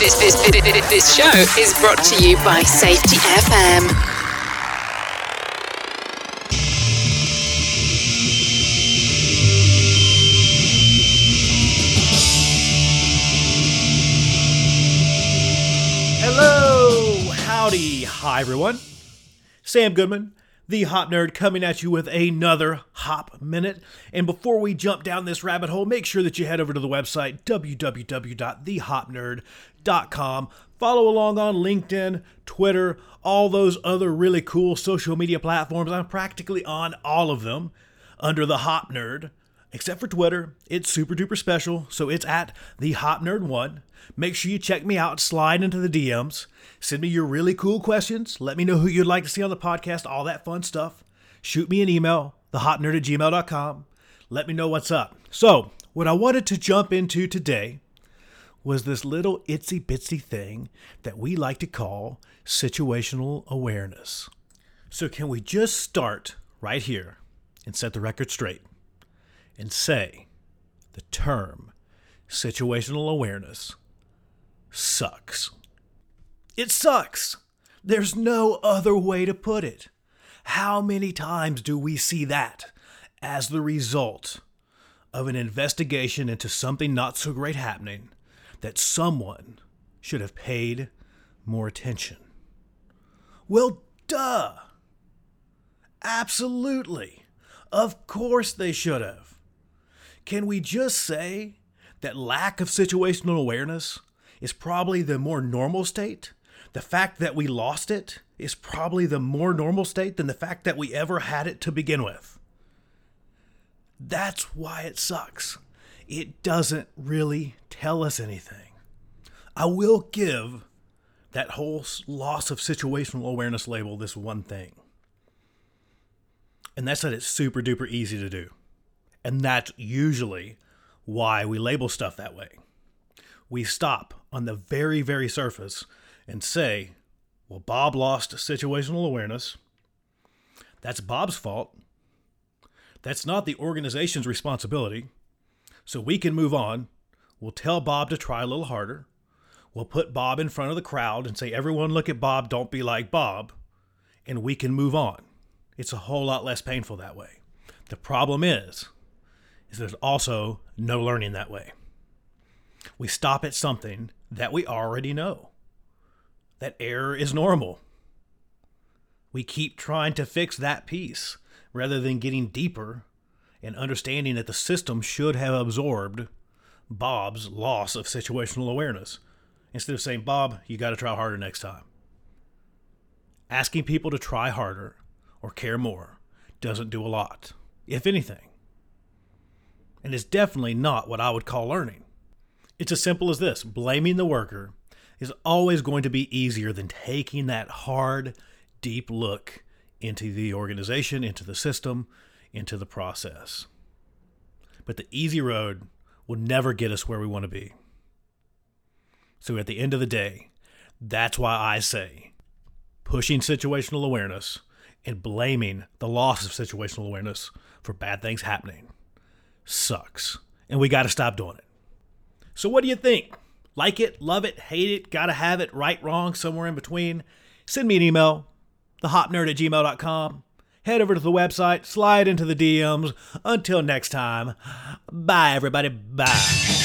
This, this, this, show is brought to you by Safety FM. Hello, howdy, hi everyone. Sam Goodman, the Hop Nerd, coming at you with another Hop Minute. And before we jump down this rabbit hole, make sure that you head over to the website www.thehopnerd.com. Follow along on LinkedIn, Twitter, all those other really cool social media platforms. I'm practically on all of them under the Hop Nerd except for Twitter. It's super duper special, so it's at the Hop Nerd One. Make sure you check me out, slide into the DMs, send me your really cool questions, let me know who you'd like to see on the podcast, all that fun stuff. Shoot me an email, thehopnerd at gmail.com. Let me know what's up. So, what I wanted to jump into today was this little itsy bitsy thing that we like to call situational awareness. So, can we just start right here and set the record straight? And say the term situational awareness sucks. It sucks. There's no other way to put it. How many times do we see that as the result of an investigation into something not so great happening that someone should have paid more attention? Well, duh. Absolutely. Of course they should have. Can we just say that lack of situational awareness is probably the more normal state? The fact that we lost it is probably the more normal state than the fact that we ever had it to begin with. That's why it sucks. It doesn't really tell us anything. I will give that whole loss of situational awareness label this one thing. And that's that it's super duper easy to do. And that's usually why we label stuff that way. We stop on the very, very surface and say, well, Bob lost situational awareness. That's Bob's fault. That's not the organization's responsibility. So we can move on. We'll tell Bob to try a little harder. We'll put Bob in front of the crowd and say, everyone look at Bob, don't be like Bob. And we can move on. It's a whole lot less painful that way. The problem is, is there's also no learning that way. We stop at something that we already know. That error is normal. We keep trying to fix that piece rather than getting deeper and understanding that the system should have absorbed Bob's loss of situational awareness. Instead of saying, Bob, you got to try harder next time. Asking people to try harder or care more doesn't do a lot, if anything and is definitely not what I would call learning. It's as simple as this blaming the worker is always going to be easier than taking that hard, deep look into the organization, into the system, into the process. But the easy road will never get us where we want to be. So at the end of the day, that's why I say pushing situational awareness and blaming the loss of situational awareness for bad things happening sucks. And we got to stop doing it. So, what do you think? Like it, love it, hate it, gotta have it, right, wrong, somewhere in between? Send me an email, thehopnerd at gmail.com. Head over to the website, slide into the DMs. Until next time, bye, everybody. Bye.